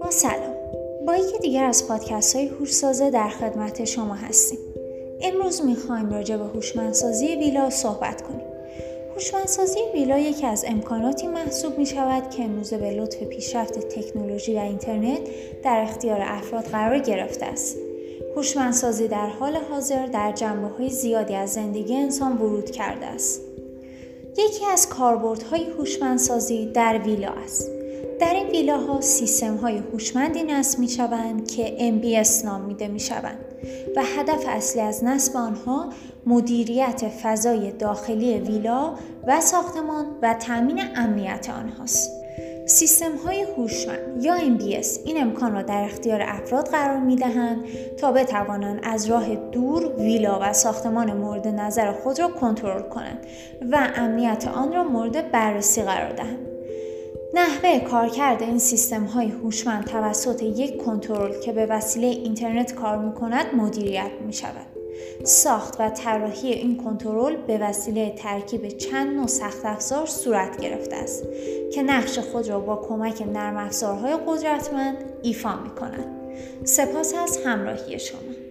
با سلام. با یکی دیگر از پادکست های هوشسازه در خدمت شما هستیم. امروز می‌خوایم راجع به هوشمندسازی ویلا صحبت کنیم. هوشمندسازی ویلا یکی از امکاناتی محسوب می شود که امروزه به لطف پیشرفت تکنولوژی و اینترنت در اختیار افراد قرار گرفته است. هوشمندسازی در حال حاضر در جنبه های زیادی از زندگی انسان ورود کرده است. یکی از کاربردهای هوشمندسازی در ویلا است در این ویلاها سیستم های هوشمندی نصب می شوند که MBS نام میده می شوند و هدف اصلی از نصب آنها مدیریت فضای داخلی ویلا و ساختمان و تامین امنیت آنهاست. سیستم های هوشمند یا MBS این امکان را در اختیار افراد قرار می دهند تا بتوانند از راه دور ویلا و ساختمان مورد نظر خود را کنترل کنند و امنیت آن را مورد بررسی قرار دهند. نحوه کارکرد این سیستم های هوشمند توسط یک کنترل که به وسیله اینترنت کار می کند مدیریت می شود. ساخت و طراحی این کنترل به وسیله ترکیب چند نوع سخت افزار صورت گرفته است که نقش خود را با کمک نرم افزارهای قدرتمند ایفا می کند. سپاس از همراهی شما